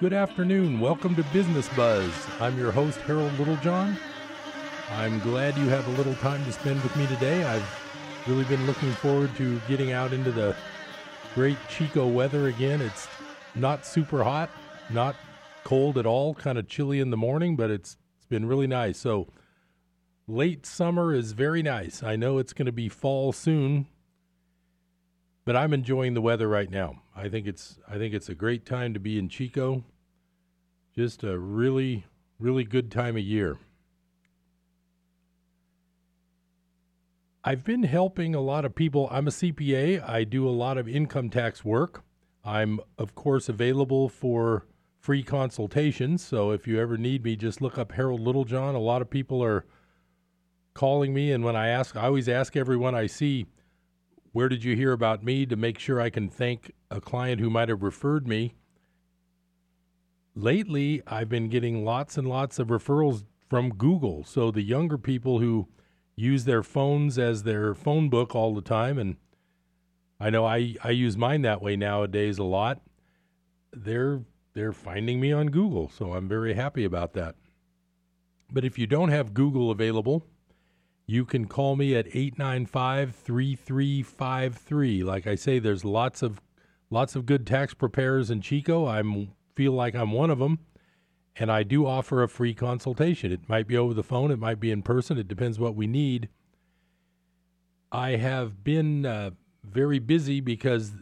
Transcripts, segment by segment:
Good afternoon. Welcome to Business Buzz. I'm your host, Harold Littlejohn. I'm glad you have a little time to spend with me today. I've really been looking forward to getting out into the great Chico weather again. It's not super hot, not cold at all, kind of chilly in the morning, but it's it's been really nice. So late summer is very nice. I know it's going to be fall soon, but I'm enjoying the weather right now. I think it's I think it's a great time to be in Chico. Just a really really good time of year. I've been helping a lot of people. I'm a CPA. I do a lot of income tax work. I'm of course available for free consultations. So if you ever need me, just look up Harold Littlejohn. A lot of people are calling me, and when I ask, I always ask everyone I see, where did you hear about me to make sure I can thank a client who might have referred me. Lately, I've been getting lots and lots of referrals from Google. So the younger people who use their phones as their phone book all the time, and I know I, I use mine that way nowadays a lot. They're they're finding me on Google, so I'm very happy about that. But if you don't have Google available, you can call me at 895-3353. Like I say, there's lots of lots of good tax preparers in Chico. I feel like I'm one of them, and I do offer a free consultation. It might be over the phone, it might be in person. It depends what we need. I have been uh, very busy because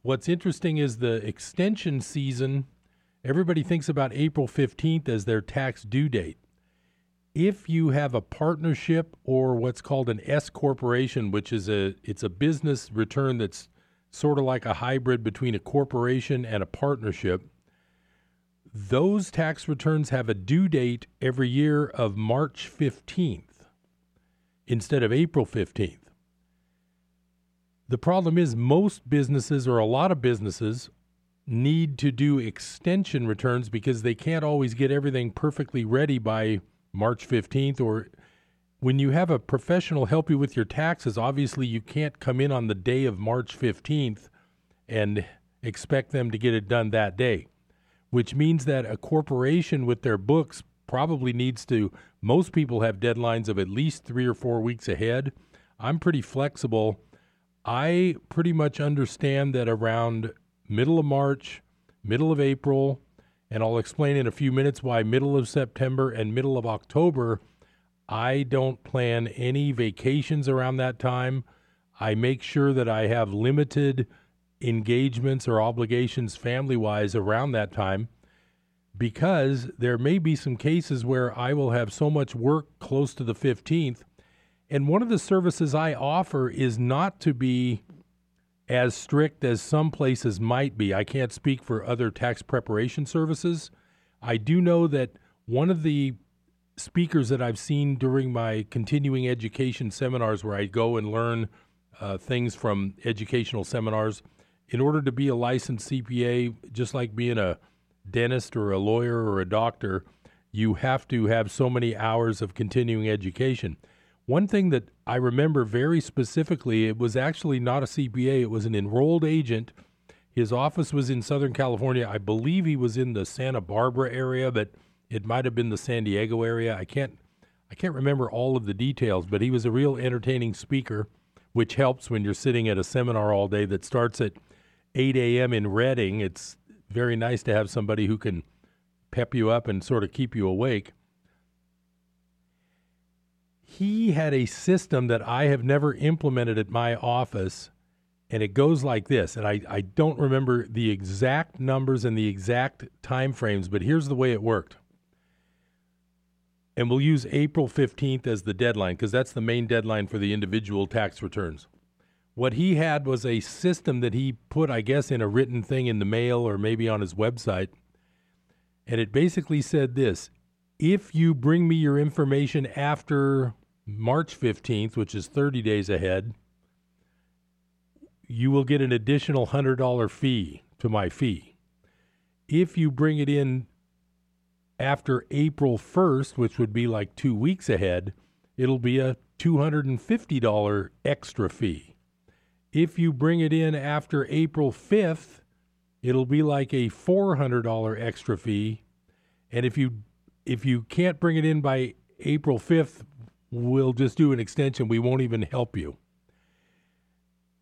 what's interesting is the extension season. Everybody thinks about April 15th as their tax due date if you have a partnership or what's called an S corporation, which is a it's a business return that's sort of like a hybrid between a corporation and a partnership, those tax returns have a due date every year of March 15th instead of April 15th. The problem is most businesses or a lot of businesses need to do extension returns because they can't always get everything perfectly ready by March 15th, or when you have a professional help you with your taxes, obviously you can't come in on the day of March 15th and expect them to get it done that day, which means that a corporation with their books probably needs to, most people have deadlines of at least three or four weeks ahead. I'm pretty flexible. I pretty much understand that around middle of March, middle of April, and I'll explain in a few minutes why middle of September and middle of October, I don't plan any vacations around that time. I make sure that I have limited engagements or obligations family wise around that time because there may be some cases where I will have so much work close to the 15th. And one of the services I offer is not to be as strict as some places might be. I can't speak for other tax preparation services. I do know that one of the speakers that I've seen during my continuing education seminars, where I go and learn uh, things from educational seminars, in order to be a licensed CPA, just like being a dentist or a lawyer or a doctor, you have to have so many hours of continuing education. One thing that I remember very specifically, it was actually not a CPA, it was an enrolled agent. His office was in Southern California. I believe he was in the Santa Barbara area, but it might have been the San Diego area. I can't I can't remember all of the details, but he was a real entertaining speaker, which helps when you're sitting at a seminar all day that starts at 8 a.m. in Redding. It's very nice to have somebody who can pep you up and sort of keep you awake he had a system that I have never implemented at my office, and it goes like this. And I, I don't remember the exact numbers and the exact time frames, but here's the way it worked. And we'll use April 15th as the deadline because that's the main deadline for the individual tax returns. What he had was a system that he put, I guess, in a written thing in the mail or maybe on his website. And it basically said this if you bring me your information after March 15th, which is 30 days ahead, you will get an additional $100 fee to my fee. If you bring it in after April 1st, which would be like two weeks ahead, it'll be a $250 extra fee. If you bring it in after April 5th, it'll be like a $400 extra fee. And if you if you can't bring it in by April 5th, we'll just do an extension. We won't even help you.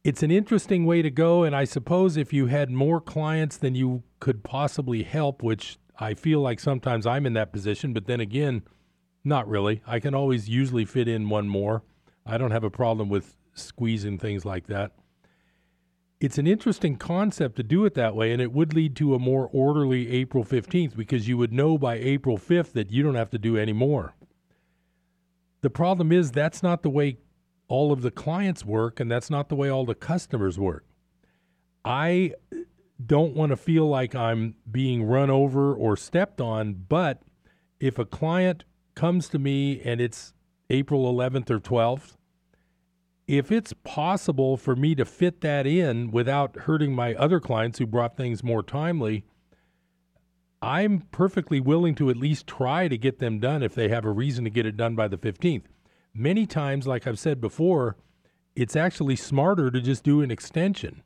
It's an interesting way to go, and I suppose if you had more clients than you could possibly help, which I feel like sometimes I'm in that position, but then again, not really. I can always usually fit in one more. I don't have a problem with squeezing things like that. It's an interesting concept to do it that way, and it would lead to a more orderly April 15th because you would know by April 5th that you don't have to do any more. The problem is that's not the way all of the clients work, and that's not the way all the customers work. I don't want to feel like I'm being run over or stepped on, but if a client comes to me and it's April 11th or 12th, if it's possible for me to fit that in without hurting my other clients who brought things more timely, I'm perfectly willing to at least try to get them done if they have a reason to get it done by the 15th. Many times, like I've said before, it's actually smarter to just do an extension.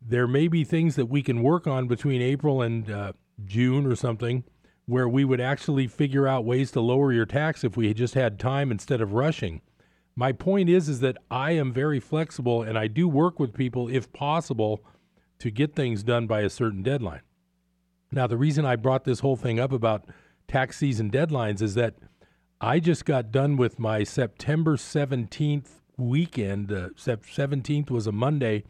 There may be things that we can work on between April and uh, June or something where we would actually figure out ways to lower your tax if we just had time instead of rushing. My point is is that I am very flexible and I do work with people if possible to get things done by a certain deadline. Now the reason I brought this whole thing up about tax season deadlines is that I just got done with my September 17th weekend. Uh, 17th was a Monday.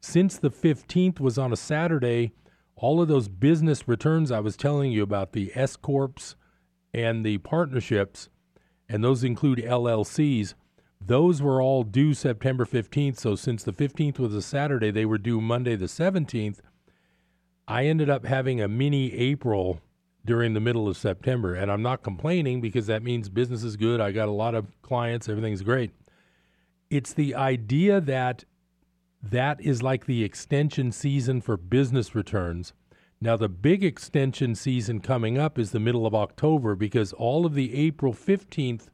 Since the 15th was on a Saturday, all of those business returns I was telling you about, the S Corps and the partnerships, and those include LLCs, those were all due September 15th. So since the 15th was a Saturday, they were due Monday the 17th. I ended up having a mini April during the middle of September. And I'm not complaining because that means business is good. I got a lot of clients, everything's great. It's the idea that that is like the extension season for business returns. Now, the big extension season coming up is the middle of October because all of the April 15th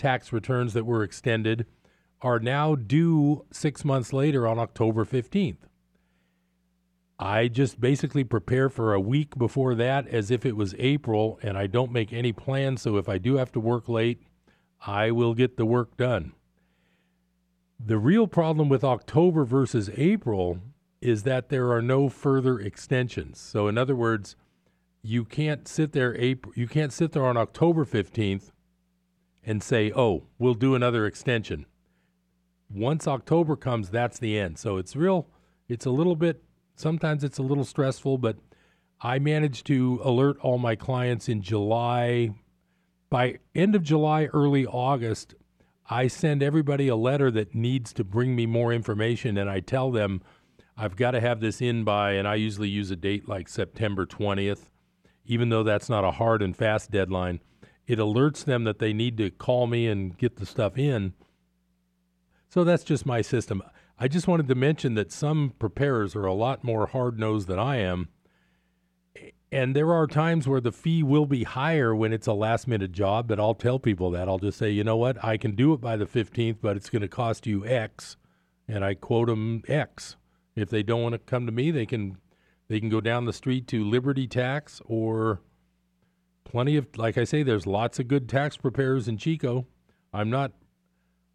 tax returns that were extended are now due six months later on October 15th. I just basically prepare for a week before that as if it was April, and I don't make any plans. So if I do have to work late, I will get the work done. The real problem with October versus April is that there are no further extensions. So in other words, you can't sit there April you can't sit there on October 15th and say, "Oh, we'll do another extension." Once October comes, that's the end. So it's real it's a little bit sometimes it's a little stressful, but I managed to alert all my clients in July by end of July, early August, I send everybody a letter that needs to bring me more information, and I tell them I've got to have this in by, and I usually use a date like September 20th, even though that's not a hard and fast deadline. It alerts them that they need to call me and get the stuff in. So that's just my system. I just wanted to mention that some preparers are a lot more hard nosed than I am and there are times where the fee will be higher when it's a last minute job, but I'll tell people that. I'll just say, you know what, I can do it by the 15th, but it's going to cost you X. And I quote them X. If they don't want to come to me, they can they can go down the street to Liberty Tax or plenty of like I say there's lots of good tax preparers in Chico. I'm not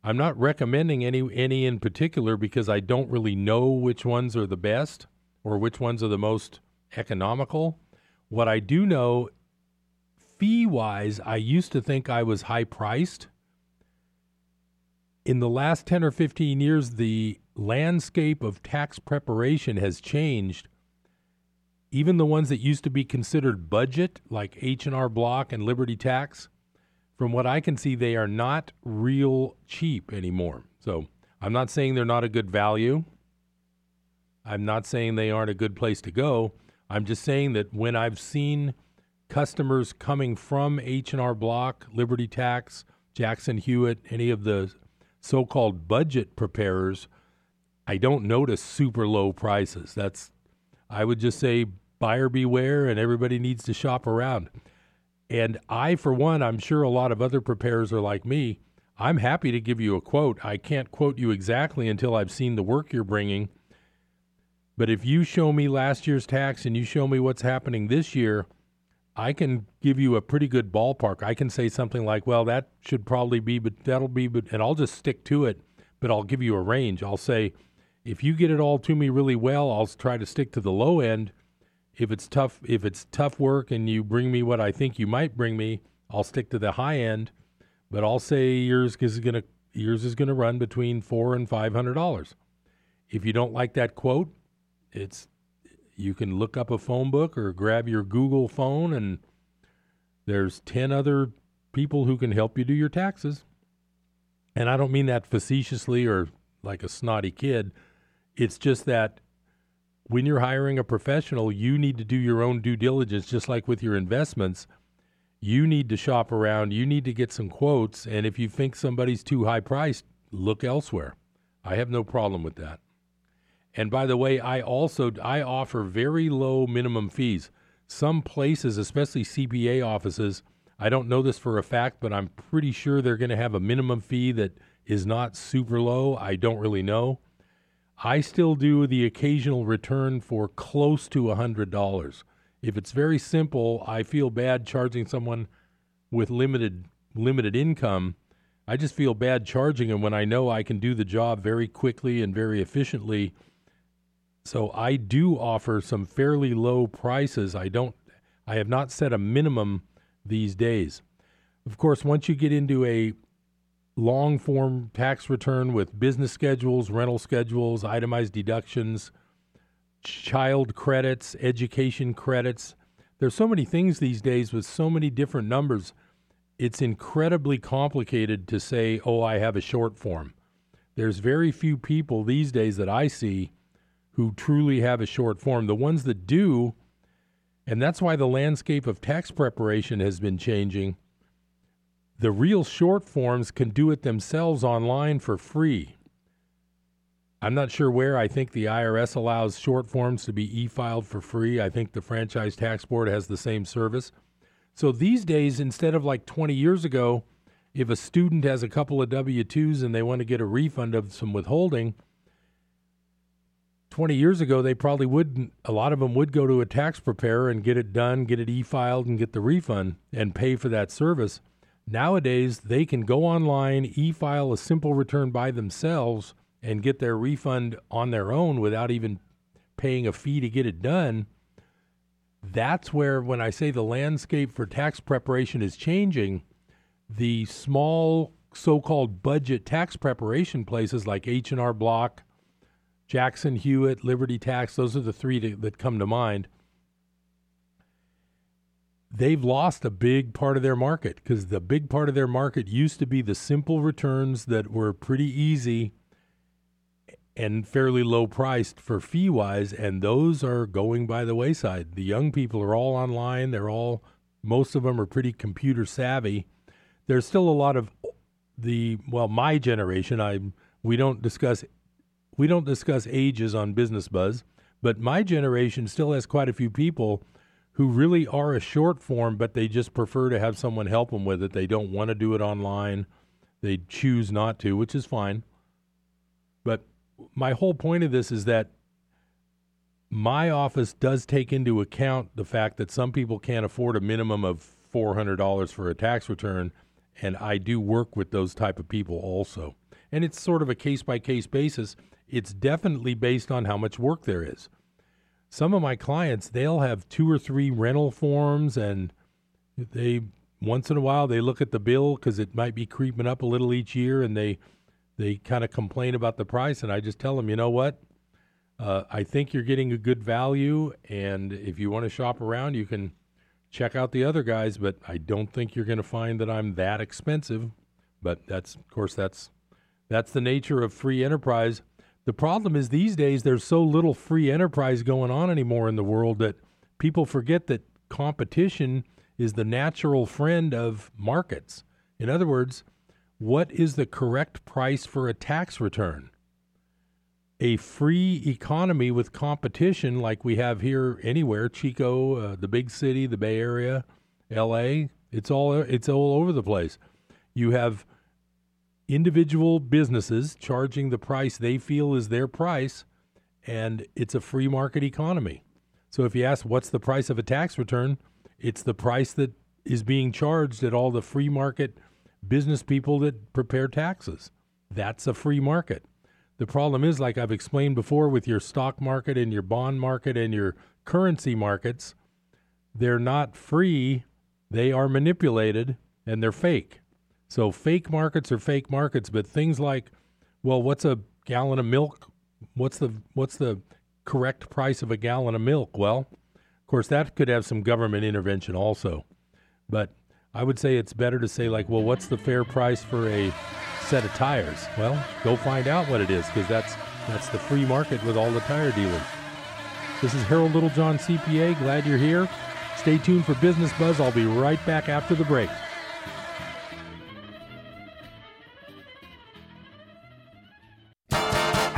I'm not recommending any any in particular because I don't really know which ones are the best or which ones are the most economical. What I do know, fee wise, I used to think I was high priced. In the last 10 or 15 years, the landscape of tax preparation has changed. Even the ones that used to be considered budget, like H&R Block and Liberty Tax, from what I can see, they are not real cheap anymore. So I'm not saying they're not a good value. I'm not saying they aren't a good place to go. I'm just saying that when I've seen customers coming from H&R Block, Liberty Tax, Jackson Hewitt, any of the so-called budget preparers, I don't notice super low prices. That's I would just say buyer beware and everybody needs to shop around. And I for one, I'm sure a lot of other preparers are like me. I'm happy to give you a quote. I can't quote you exactly until I've seen the work you're bringing But if you show me last year's tax and you show me what's happening this year, I can give you a pretty good ballpark. I can say something like, well, that should probably be, but that'll be, but, and I'll just stick to it, but I'll give you a range. I'll say, if you get it all to me really well, I'll try to stick to the low end. If it's tough, if it's tough work and you bring me what I think you might bring me, I'll stick to the high end. But I'll say yours is gonna yours is gonna run between four and five hundred dollars. If you don't like that quote, it's you can look up a phone book or grab your Google phone and there's 10 other people who can help you do your taxes. And I don't mean that facetiously or like a snotty kid. It's just that when you're hiring a professional, you need to do your own due diligence, just like with your investments. You need to shop around, you need to get some quotes. And if you think somebody's too high priced, look elsewhere. I have no problem with that. And by the way, I also I offer very low minimum fees. Some places, especially CPA offices, I don't know this for a fact, but I'm pretty sure they're going to have a minimum fee that is not super low. I don't really know. I still do the occasional return for close to a $100. If it's very simple, I feel bad charging someone with limited limited income. I just feel bad charging them when I know I can do the job very quickly and very efficiently so I do offer some fairly low prices. I don't I have not set a minimum these days. Of course, once you get into a long form tax return with business schedules, rental schedules, itemized deductions, child credits, education credits, there's so many things these days with so many different numbers. It's incredibly complicated to say, "Oh, I have a short form." There's very few people these days that I see who truly have a short form. The ones that do, and that's why the landscape of tax preparation has been changing. The real short forms can do it themselves online for free. I'm not sure where. I think the IRS allows short forms to be e filed for free. I think the Franchise Tax Board has the same service. So these days, instead of like 20 years ago, if a student has a couple of W 2s and they want to get a refund of some withholding, 20 years ago, they probably wouldn't. a lot of them would go to a tax preparer and get it done, get it e filed, and get the refund and pay for that service. Nowadays, they can go online, e file a simple return by themselves, and get their refund on their own without even paying a fee to get it done. That's where, when I say the landscape for tax preparation is changing, the small so-called budget tax preparation places like H&R Block, Jackson Hewitt, Liberty Tax, those are the three to, that come to mind. They've lost a big part of their market because the big part of their market used to be the simple returns that were pretty easy and fairly low priced for fee wise, and those are going by the wayside. The young people are all online, they're all, most of them are pretty computer savvy. There's still a lot of the, well, my generation, I we don't discuss we don't discuss ages on Business Buzz, but my generation still has quite a few people who really are a short form, but they just prefer to have someone help them with it. They don't want to do it online. They choose not to, which is fine. But my whole point of this is that my office does take into account the fact that some people can't afford a minimum of $400 for a tax return, and I do work with those type of people also. And it's sort of a case by case basis it's definitely based on how much work there is. Some of my clients, they'll have two or three rental forms, and they once in a while they look at the bill because it might be creeping up a little each year, and they they kind of complain about the price. And I just tell them, you know what? Uh, I think you're getting a good value, and if you want to shop around, you can check out the other guys. But I don't think you're going to find that I'm that expensive. But that's, of course, that's that's the nature of free enterprise. The problem is these days there's so little free enterprise going on anymore in the world that people forget that competition is the natural friend of markets. In other words, what is the correct price for a tax return? A free economy with competition like we have here anywhere, Chico, uh, the big city, the Bay Area, LA, it's all it's all over the place. You have individual businesses charging the price they feel is their price, and it's a free market economy. So if you ask what's the price of a tax return, it's the price that is being charged at all the free market business people that prepare taxes. That's a free market. The problem is, like I've explained before, with your stock market and your bond market and your currency markets, they're not free, they are manipulated and they're fake. So, fake markets are fake markets, but things like, well, what's a gallon of milk? What's the, what's the correct price of a gallon of milk? Well, of course, that could have some government intervention also. But I would say it's better to say, like, well, what's the fair price for a set of tires? Well, go find out what it is because that's that's the free market with all the tire dealers. This is Harold Littlejohn, CPA. Glad you're here. Stay tuned for Business Buzz. I'll be right back after the break.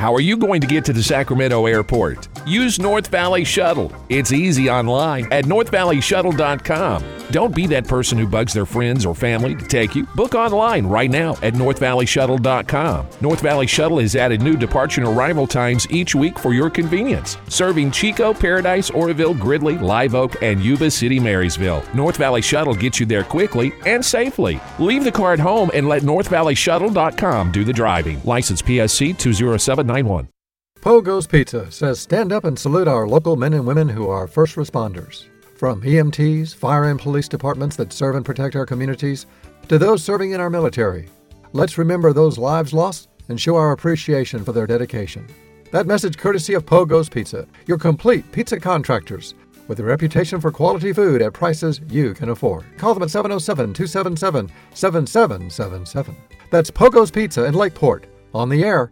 How are you going to get to the Sacramento airport? Use North Valley Shuttle. It's easy online at northvalleyshuttle.com. Don't be that person who bugs their friends or family to take you. Book online right now at northvalleyshuttle.com. North Valley Shuttle has added new departure and arrival times each week for your convenience, serving Chico, Paradise, Oroville, Gridley, Live Oak, and Yuba City, Marysville. North Valley Shuttle gets you there quickly and safely. Leave the car at home and let northvalleyshuttle.com do the driving. License PSC 20791. Pogo's Pizza says stand up and salute our local men and women who are first responders. From EMTs, fire and police departments that serve and protect our communities, to those serving in our military. Let's remember those lives lost and show our appreciation for their dedication. That message courtesy of Pogo's Pizza, your complete pizza contractors, with a reputation for quality food at prices you can afford. Call them at 707 277 7777. That's Pogo's Pizza in Lakeport, on the air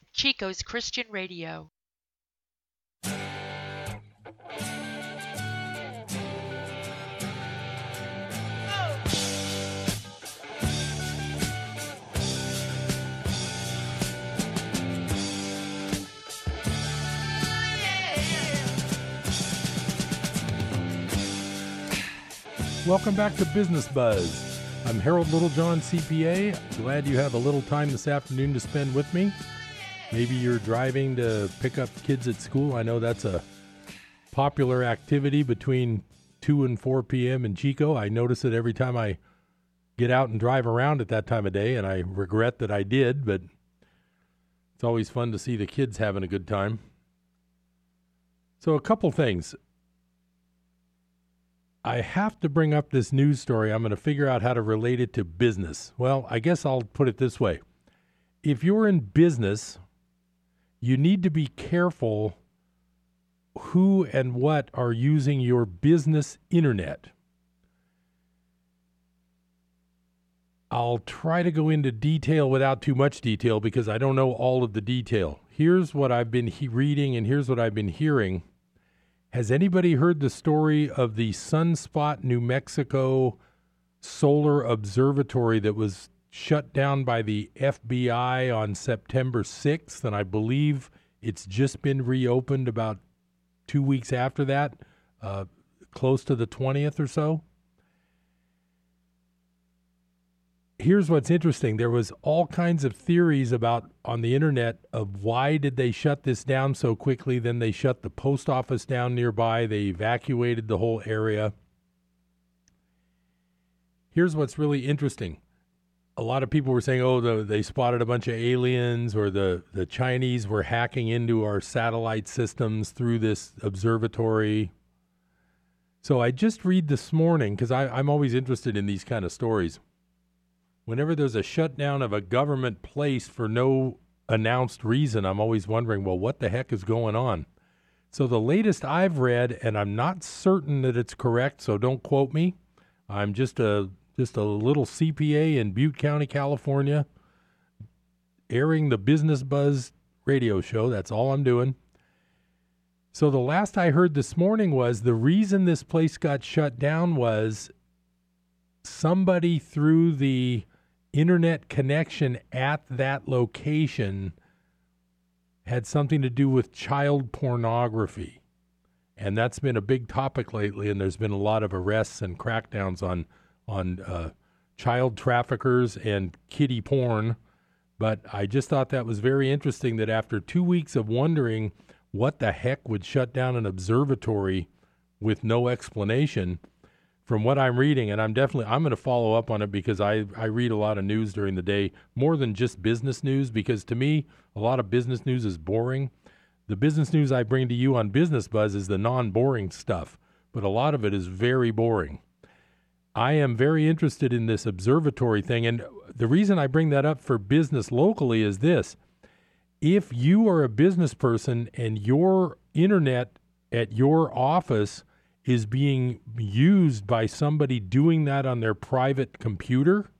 Chico's Christian Radio. Welcome back to Business Buzz. I'm Harold Littlejohn, CPA. Glad you have a little time this afternoon to spend with me. Maybe you're driving to pick up kids at school. I know that's a popular activity between 2 and 4 p.m. in Chico. I notice it every time I get out and drive around at that time of day, and I regret that I did, but it's always fun to see the kids having a good time. So, a couple things. I have to bring up this news story. I'm going to figure out how to relate it to business. Well, I guess I'll put it this way. If you're in business, you need to be careful who and what are using your business internet. I'll try to go into detail without too much detail because I don't know all of the detail. Here's what I've been he- reading and here's what I've been hearing has anybody heard the story of the Sunspot, New Mexico solar observatory that was shut down by the FBI on September 6th? And I believe it's just been reopened about two weeks after that, uh, close to the 20th or so. here's what's interesting there was all kinds of theories about on the internet of why did they shut this down so quickly then they shut the post office down nearby they evacuated the whole area here's what's really interesting a lot of people were saying oh the, they spotted a bunch of aliens or the, the chinese were hacking into our satellite systems through this observatory so i just read this morning because i'm always interested in these kind of stories whenever there's a shutdown of a government place for no announced reason, I'm always wondering, well, what the heck is going on? So the latest I've read, and I'm not certain that it's correct, so don't quote me. I'm just a just a little CPA in Butte County, California, airing the Business Buzz radio show. That's all I'm doing. So the last I heard this morning was the reason this place got shut down was somebody through the internet connection at that location had something to do with child pornography. And that's been a big topic lately, and there's been a lot of arrests and crackdowns on on uh, child traffickers and kiddie porn. But I just thought that was very interesting that after two weeks of wondering what the heck would shut down an observatory with no explanation, from what I'm reading, and I'm definitely I'm going to follow up on it because I I read a lot of news during the day, more than just business news. Because to me, a lot of business news is boring. The business news I bring to you on Business Buzz is the non-boring stuff, but a lot of it is very boring. I am very interested in this observatory thing, and the reason I bring that up for business locally is this: if you are a business person and your internet at your office is being used by somebody doing that on their private computer,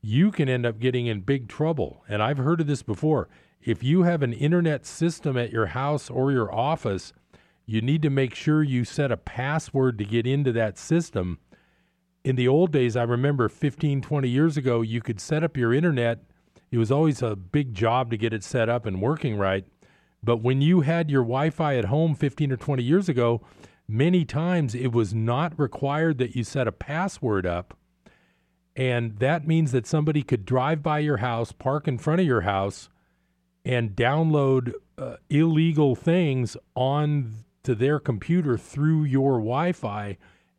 you can end up getting in big trouble. And I've heard of this before. If you have an internet system at your house or your office, you need to make sure you set a password to get into that system. In the old days, I remember 15, 20 years ago, you could set up your internet. It was always a big job to get it set up and working right. But when you had your Wi Fi at home 15 or 20 years ago, many times it was not required that you set a password up. And that means that somebody could drive by your house, park in front of your house, and download uh, illegal things on to their computer through your Wi-Fi,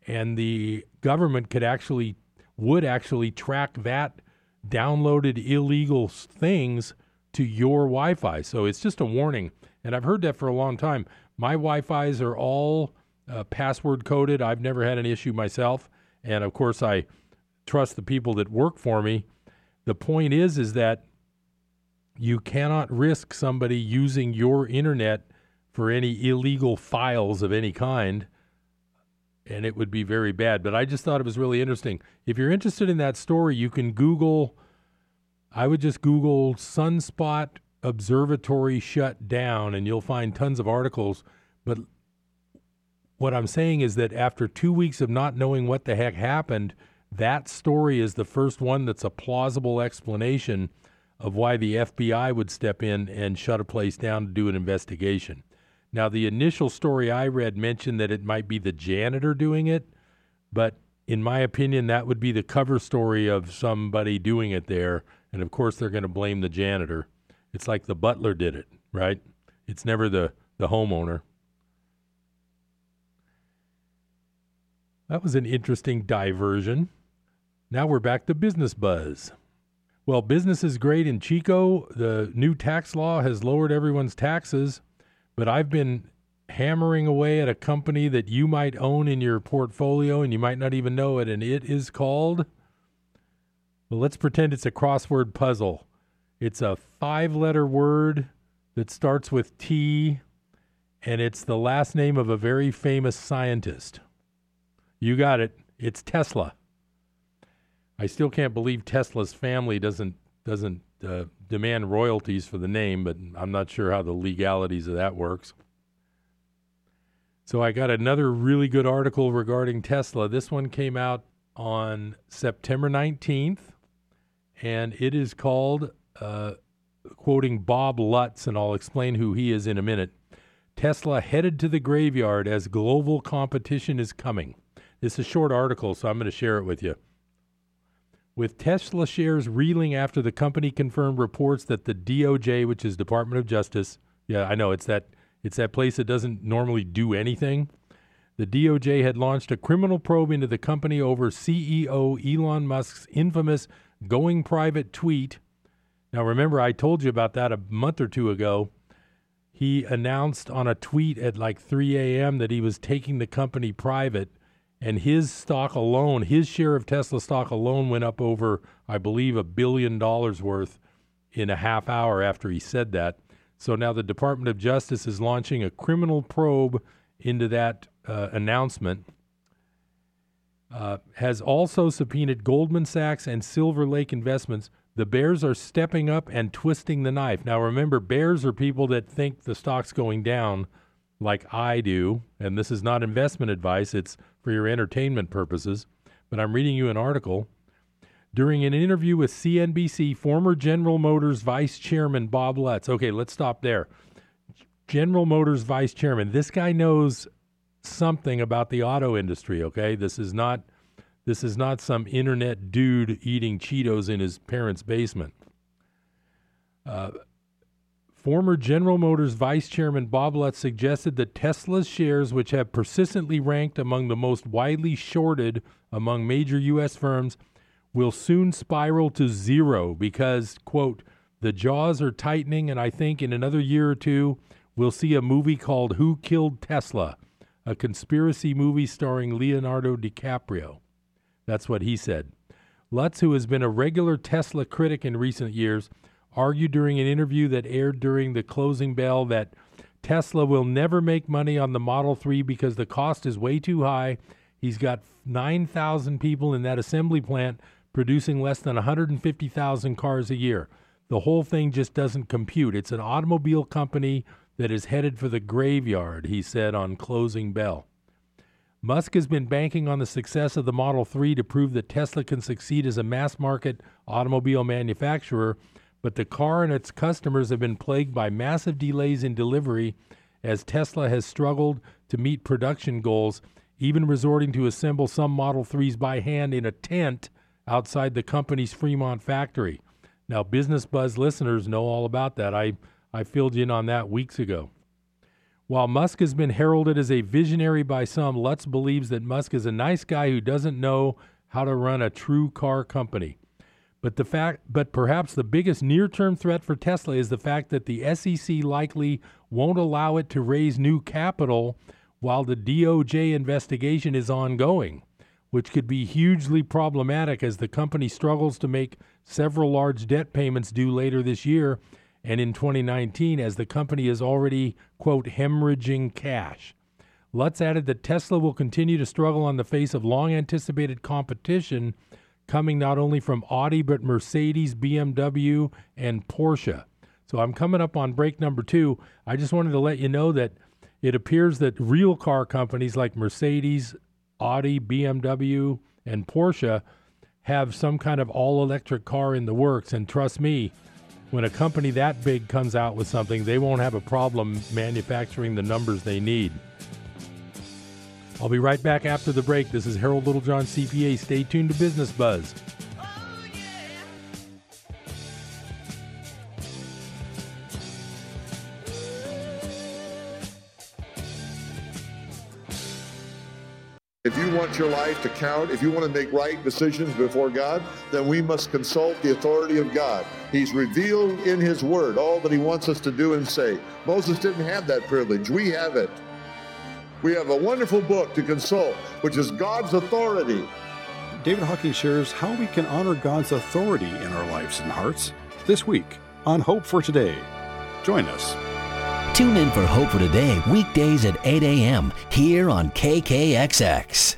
and the government could actually would actually track that downloaded illegal things to your Wi-Fi. So it's just a warning, and I've heard that for a long time. My Wi-Fi's are all uh, password coded. I've never had an issue myself, and of course I trust the people that work for me. The point is, is that you cannot risk somebody using your internet for any illegal files of any kind, and it would be very bad. But I just thought it was really interesting. If you're interested in that story, you can Google. I would just Google sunspot observatory shut down, and you'll find tons of articles. But what I'm saying is that after two weeks of not knowing what the heck happened, that story is the first one that's a plausible explanation of why the FBI would step in and shut a place down to do an investigation. Now, the initial story I read mentioned that it might be the janitor doing it, but in my opinion, that would be the cover story of somebody doing it there. And of course, they're going to blame the janitor. It's like the butler did it, right? It's never the, the homeowner. That was an interesting diversion. Now we're back to business buzz. Well, business is great in Chico. The new tax law has lowered everyone's taxes, but I've been hammering away at a company that you might own in your portfolio and you might not even know it, and it is called. Well, let's pretend it's a crossword puzzle. It's a five letter word that starts with T, and it's the last name of a very famous scientist. You got it. It's Tesla. I still can't believe Tesla's family doesn't doesn't uh, demand royalties for the name, but I'm not sure how the legalities of that works. So I got another really good article regarding Tesla. This one came out on September 19th, and it is called, uh, quoting Bob Lutz, and I'll explain who he is in a minute. Tesla headed to the graveyard as global competition is coming. It's a short article, so I'm going to share it with you. With Tesla shares reeling after the company confirmed reports that the DOJ, which is Department of Justice, yeah, I know it's that it's that place that doesn't normally do anything. The DOJ had launched a criminal probe into the company over CEO Elon Musk's infamous going private tweet. Now, remember, I told you about that a month or two ago. He announced on a tweet at like 3 a.m. that he was taking the company private and his stock alone, his share of Tesla stock alone went up over, I believe, a billion dollars worth in a half hour after he said that. So now the Department of Justice is launching a criminal probe into that uh, announcement. Uh, has also subpoenaed Goldman Sachs and Silver Lake Investments. The bears are stepping up and twisting the knife. Now, remember, bears are people that think the stock's going down like I do, and this is not investment advice, it's for your entertainment purposes, but I'm reading you an article. During an interview with CNBC, former General Motors Vice Chairman Bob Lutz. Okay, let's stop there. General Motors Vice Chairman. This guy knows something about the auto industry, okay? This is not this is not some internet dude eating Cheetos in his parents' basement. Uh, former General Motors Vice Chairman Bob Lutz suggested that Tesla's shares, which have persistently ranked among the most widely shorted among major U.S. firms, will soon spiral to zero because, quote, the jaws are tightening, and I think in another year or two, we'll see a movie called Who Killed Tesla, a conspiracy movie starring Leonardo DiCaprio. That's what he said. Lutz, who has been a regular Tesla critic in recent years, argued during an interview that aired during the closing bell that Tesla will never make money on the Model 3 because the cost is way too high. He's got 9,000 people in that assembly plant producing less than 150,000 cars a year. The whole thing just doesn't compute. It's an automobile company that is headed for the graveyard, he said on closing bell. Musk has been banking on the success of the Model 3 to prove that Tesla can succeed as a mass market automobile manufacturer, but the car and its customers have been plagued by massive delays in delivery as Tesla has struggled to meet production goals, even resorting to assemble some Model 3s by hand in a tent outside the company's Fremont factory. Now, Business Buzz listeners know all about that. I, I filled in on that weeks ago. While Musk has been heralded as a visionary by some, Lutz believes that Musk is a nice guy who doesn't know how to run a true car company. But the fact but perhaps the biggest near-term threat for Tesla is the fact that the SEC likely won't allow it to raise new capital while the DOJ investigation is ongoing, which could be hugely problematic as the company struggles to make several large debt payments due later this year and in 2019 as the company is already, quote, hemorrhaging cash. Lutz added that Tesla will continue to struggle on the face of long anticipated competition coming not only from Audi, but Mercedes, BMW, and Porsche. So I'm coming up on break number two. I just wanted to let you know that it appears that real car companies like Mercedes, Audi, BMW, and Porsche have some kind of all electric car in the works. And trust me, when a company that big comes out with something, they won't have a problem manufacturing the numbers they need. I'll be right back after the break. This is Harold Littlejohn, CPA. Stay tuned to Business Buzz. If you want your life to count, if you want to make right decisions before God, then we must consult the authority of God. He's revealed in His Word all that He wants us to do and say. Moses didn't have that privilege. We have it. We have a wonderful book to consult, which is God's authority. David Hocking shares how we can honor God's authority in our lives and hearts this week on Hope for Today. Join us. Tune in for Hope for Today, weekdays at 8 a.m. here on KKXX.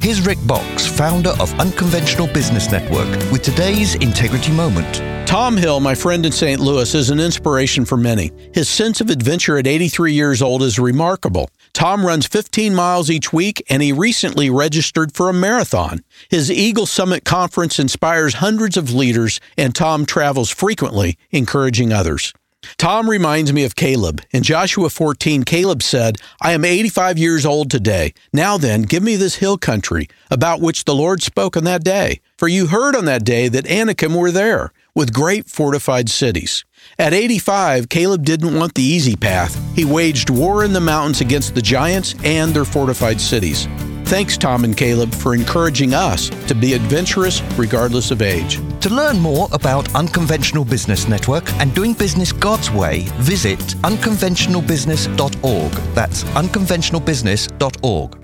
Here's Rick Boxx, founder of Unconventional Business Network, with today's Integrity Moment. Tom Hill, my friend in St. Louis, is an inspiration for many. His sense of adventure at 83 years old is remarkable. Tom runs 15 miles each week and he recently registered for a marathon. His Eagle Summit conference inspires hundreds of leaders and Tom travels frequently, encouraging others. Tom reminds me of Caleb. In Joshua 14, Caleb said, I am 85 years old today. Now then, give me this hill country, about which the Lord spoke on that day. For you heard on that day that Anakim were there, with great fortified cities. At 85, Caleb didn't want the easy path. He waged war in the mountains against the giants and their fortified cities. Thanks, Tom and Caleb, for encouraging us to be adventurous regardless of age. To learn more about Unconventional Business Network and doing business God's way, visit unconventionalbusiness.org. That's unconventionalbusiness.org.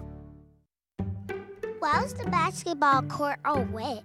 Why was the basketball court all wet?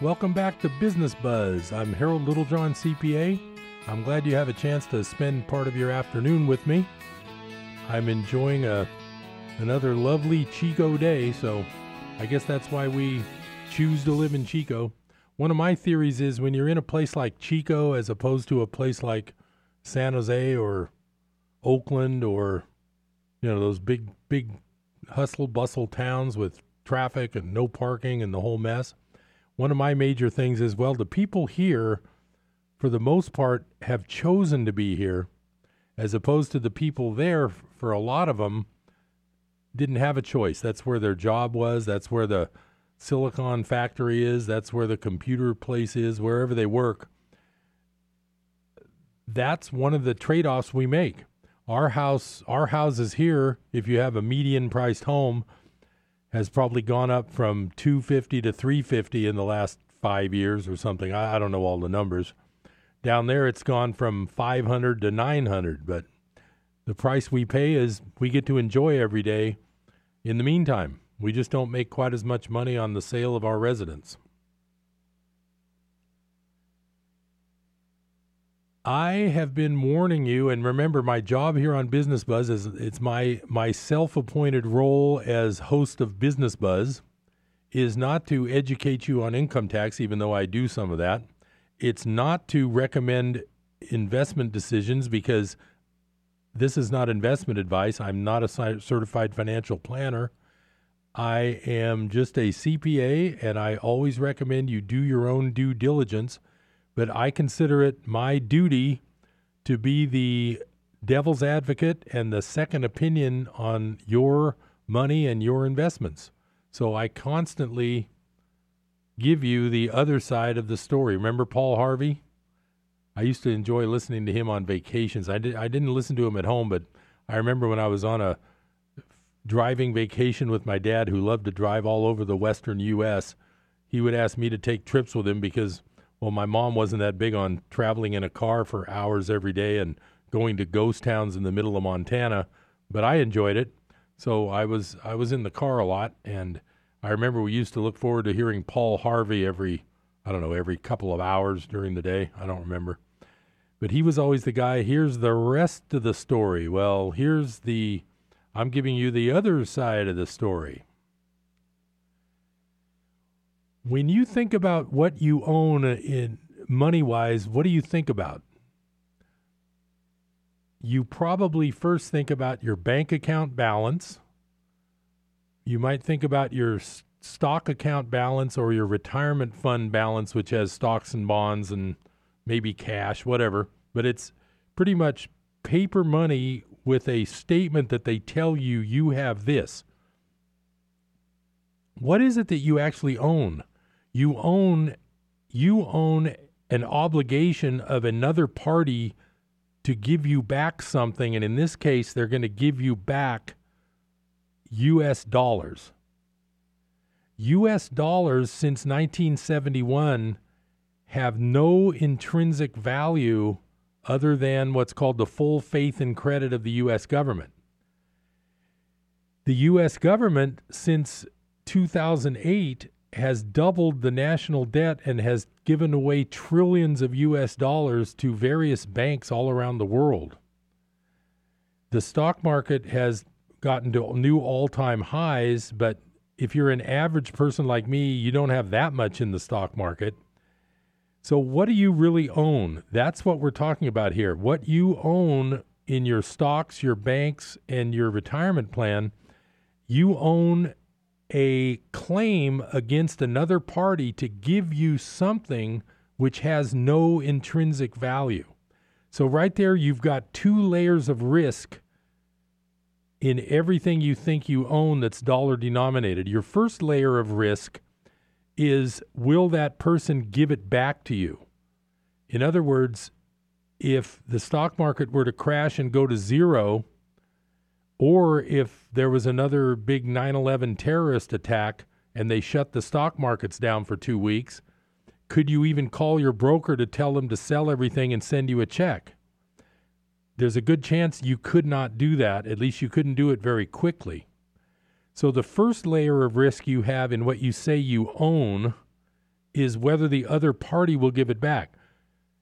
Welcome back to Business Buzz. I'm Harold Littlejohn, CPA. I'm glad you have a chance to spend part of your afternoon with me. I'm enjoying a another lovely Chico day, so I guess that's why we choose to live in Chico. One of my theories is when you're in a place like Chico as opposed to a place like San Jose or Oakland or you know those big big hustle bustle towns with traffic and no parking and the whole mess. One of my major things is well the people here for the most part have chosen to be here as opposed to the people there for a lot of them didn't have a choice. That's where their job was, that's where the silicon factory is, that's where the computer place is, wherever they work. That's one of the trade-offs we make. Our house, our houses here, if you have a median priced home, has probably gone up from 250 to 350 in the last 5 years or something. I, I don't know all the numbers. Down there it's gone from 500 to 900, but the price we pay is we get to enjoy every day. In the meantime, we just don't make quite as much money on the sale of our residence. I have been warning you, and remember, my job here on Business Buzz is it's my my self-appointed role as host of Business Buzz is not to educate you on income tax, even though I do some of that. It's not to recommend investment decisions because this is not investment advice. I'm not a certified financial planner. I am just a CPA, and I always recommend you do your own due diligence but I consider it my duty to be the devil's advocate and the second opinion on your money and your investments. So I constantly give you the other side of the story. Remember Paul Harvey? I used to enjoy listening to him on vacations. I did I didn't listen to him at home, but I remember when I was on a driving vacation with my dad who loved to drive all over the western US, he would ask me to take trips with him because well, my mom wasn't that big on traveling in a car for hours every day and going to ghost towns in the middle of Montana, but I enjoyed it. So I was I was in the car a lot, and I remember we used to look forward to hearing Paul Harvey every I don't know every couple of hours during the day. I don't remember, but he was always the guy. Here's the rest of the story. Well, here's the I'm giving you the other side of the story. When you think about what you own in money wise, what do you think about? You probably first think about your bank account balance. You might think about your stock account balance or your retirement fund balance, which has stocks and bonds and maybe cash, whatever. But it's pretty much paper money with a statement that they tell you you have this. What is it that you actually own? You own you own an obligation of another party to give you back something and in this case they're going to give you back US dollars. US dollars since 1971 have no intrinsic value other than what's called the full faith and credit of the US government. The US government since 2008 has doubled the national debt and has given away trillions of US dollars to various banks all around the world. The stock market has gotten to new all time highs, but if you're an average person like me, you don't have that much in the stock market. So, what do you really own? That's what we're talking about here. What you own in your stocks, your banks, and your retirement plan, you own a claim against another party to give you something which has no intrinsic value. So, right there, you've got two layers of risk in everything you think you own that's dollar denominated. Your first layer of risk is will that person give it back to you? In other words, if the stock market were to crash and go to zero Or if there was another big 9 11 terrorist attack and they shut the stock markets down for two weeks, could you even call your broker to tell them to sell everything and send you a check? There's a good chance you could not do that. At least you couldn't do it very quickly. So, the first layer of risk you have in what you say you own is whether the other party will give it back.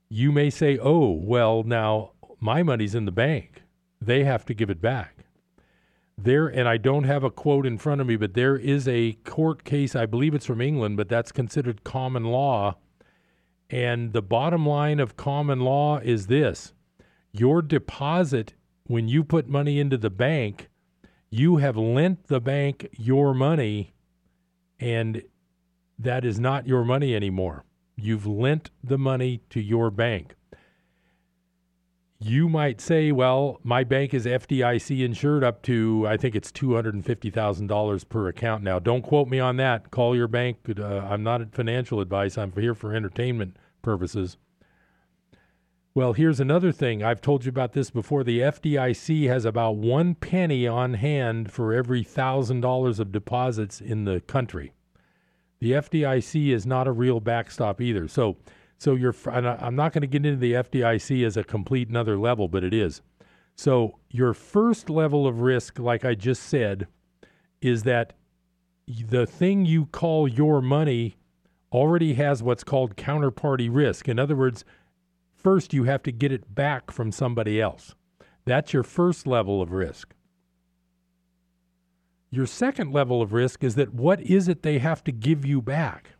You may say, oh, well, now my money's in the bank. They have to give it back. There, and I don't have a quote in front of me, but there is a court case, I believe it's from England, but that's considered common law. And the bottom line of common law is this your deposit, when you put money into the bank, you have lent the bank your money, and that is not your money anymore. You've lent the money to your bank. You might say, well, my bank is FDIC insured up to, I think it's $250,000 per account now. Don't quote me on that. Call your bank. Uh, I'm not financial advice, I'm here for entertainment purposes. Well, here's another thing. I've told you about this before. The FDIC has about one penny on hand for every thousand dollars of deposits in the country. The FDIC is not a real backstop either. So, so you're. I'm not going to get into the FDIC as a complete another level, but it is. So your first level of risk, like I just said, is that the thing you call your money already has what's called counterparty risk. In other words, first you have to get it back from somebody else. That's your first level of risk. Your second level of risk is that what is it they have to give you back?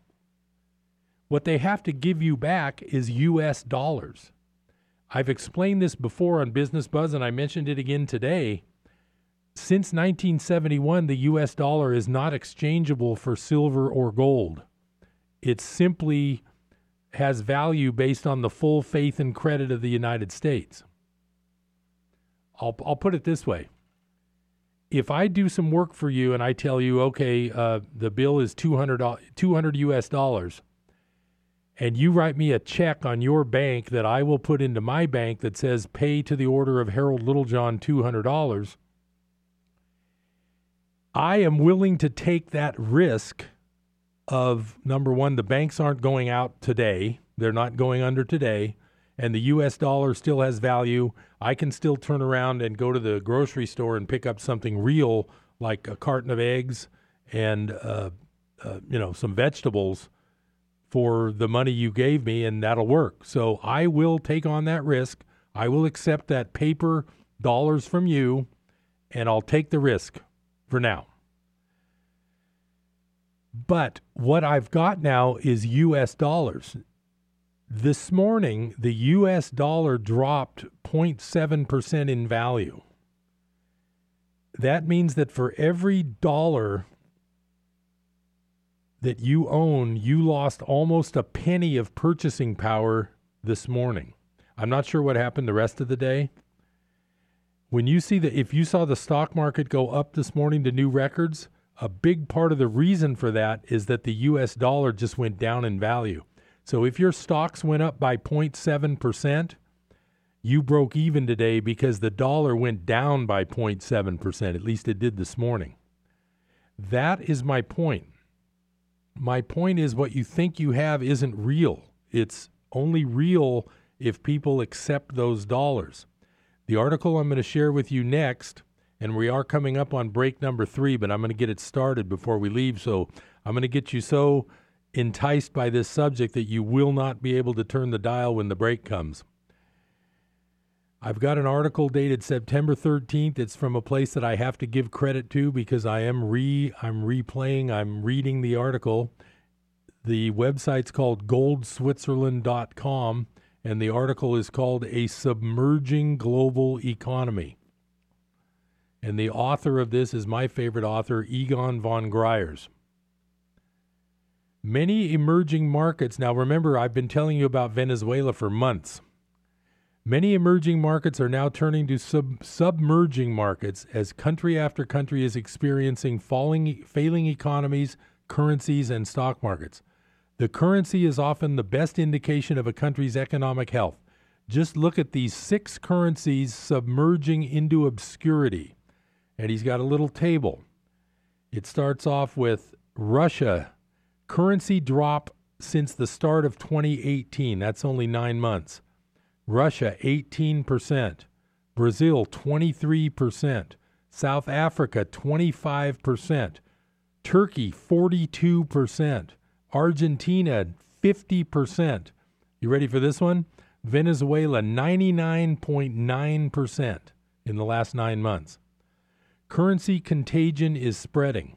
What they have to give you back is US dollars. I've explained this before on Business Buzz and I mentioned it again today. Since 1971, the US dollar is not exchangeable for silver or gold. It simply has value based on the full faith and credit of the United States. I'll, I'll put it this way. If I do some work for you and I tell you, okay, uh, the bill is 200, 200 US dollars, and you write me a check on your bank that I will put into my bank that says pay to the order of Harold Littlejohn $200, I am willing to take that risk of number one, the banks aren't going out today. They're not going under today. And the US dollar still has value. I can still turn around and go to the grocery store and pick up something real like a carton of eggs and uh, uh, you know some vegetables for the money you gave me, and that'll work. So I will take on that risk. I will accept that paper dollars from you, and I'll take the risk for now. But what I've got now is US dollars. This morning, the US dollar dropped 0.7% in value. That means that for every dollar that you own, you lost almost a penny of purchasing power this morning. I'm not sure what happened the rest of the day. When you see that, if you saw the stock market go up this morning to new records, a big part of the reason for that is that the US dollar just went down in value. So if your stocks went up by 0.7%, you broke even today because the dollar went down by 0.7%. At least it did this morning. That is my point. My point is what you think you have isn't real. It's only real if people accept those dollars. The article I'm going to share with you next and we are coming up on break number three, but I'm going to get it started before we leave. So I'm going to get you so enticed by this subject that you will not be able to turn the dial when the break comes. I've got an article dated September 13th. It's from a place that I have to give credit to because I am re I'm replaying, I'm reading the article. The website's called goldswitzerland.com and the article is called A Submerging Global Economy. And the author of this is my favorite author, Egon von Greyerz. Many emerging markets, now remember, I've been telling you about Venezuela for months. Many emerging markets are now turning to sub- submerging markets as country after country is experiencing falling, failing economies, currencies, and stock markets. The currency is often the best indication of a country's economic health. Just look at these six currencies submerging into obscurity and he's got a little table. It starts off with Russia currency drop since the start of 2018. That's only nine months. Russia, 18%. Brazil, 23%. South Africa, 25%. Turkey, 42%. Argentina, 50%. You ready for this one? Venezuela, 99.9% in the last nine months. Currency contagion is spreading.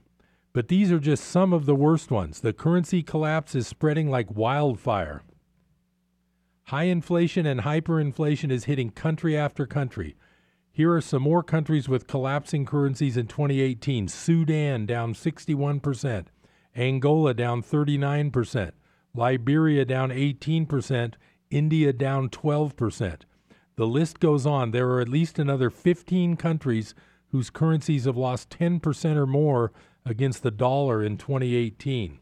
But these are just some of the worst ones. The currency collapse is spreading like wildfire. High inflation and hyperinflation is hitting country after country. Here are some more countries with collapsing currencies in 2018 Sudan down 61%, Angola down 39%, Liberia down 18%, India down 12%. The list goes on. There are at least another 15 countries whose currencies have lost 10% or more against the dollar in 2018.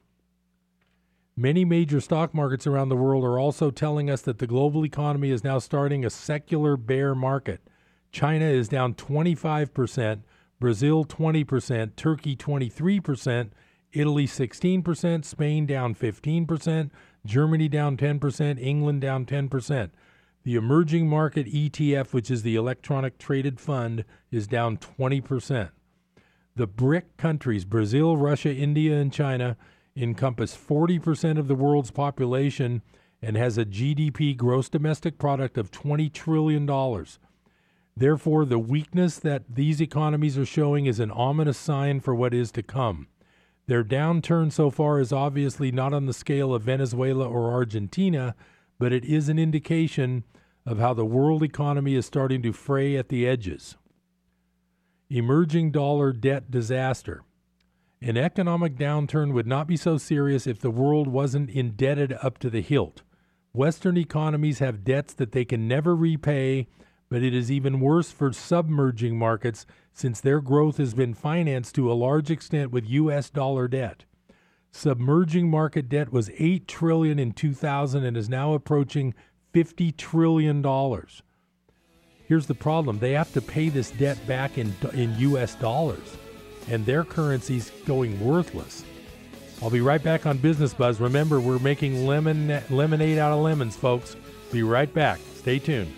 Many major stock markets around the world are also telling us that the global economy is now starting a secular bear market. China is down 25%, Brazil 20%, Turkey 23%, Italy 16%, Spain down 15%, Germany down 10%, England down 10%. The emerging market ETF, which is the electronic traded fund, is down 20%. The BRIC countries, Brazil, Russia, India, and China, encompass 40% of the world's population and has a GDP gross domestic product of $20 trillion. Therefore, the weakness that these economies are showing is an ominous sign for what is to come. Their downturn so far is obviously not on the scale of Venezuela or Argentina, but it is an indication of how the world economy is starting to fray at the edges. Emerging dollar debt disaster. An economic downturn would not be so serious if the world wasn't indebted up to the hilt. Western economies have debts that they can never repay, but it is even worse for submerging markets since their growth has been financed to a large extent with US dollar debt. Submerging market debt was 8 trillion in 2000 and is now approaching 50 trillion dollars. Here's the problem. They have to pay this debt back in in US dollars and their currency's going worthless. I'll be right back on Business Buzz. Remember, we're making lemon lemonade out of lemons, folks. Be right back. Stay tuned.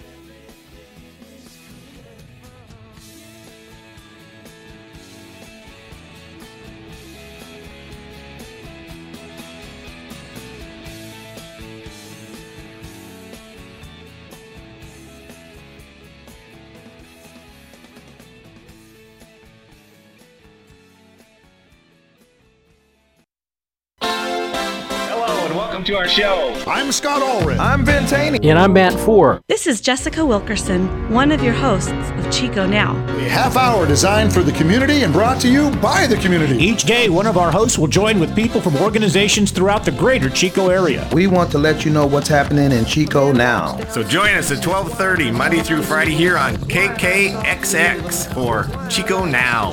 I'm Scott Allred. I'm Ben Taney. And I'm Matt Four. This is Jessica Wilkerson, one of your hosts of Chico Now. A half hour designed for the community and brought to you by the community. Each day, one of our hosts will join with people from organizations throughout the greater Chico area. We want to let you know what's happening in Chico now. So join us at 12:30 Monday through Friday here on KKXX for Chico Now.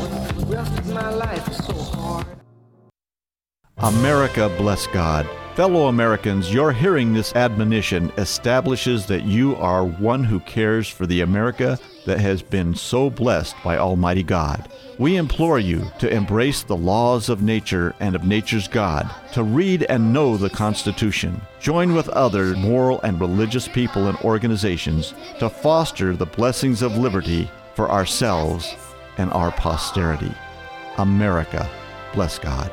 America bless God. Fellow Americans, your hearing this admonition establishes that you are one who cares for the America that has been so blessed by Almighty God. We implore you to embrace the laws of nature and of nature's God, to read and know the Constitution. Join with other moral and religious people and organizations to foster the blessings of liberty for ourselves and our posterity. America, bless God.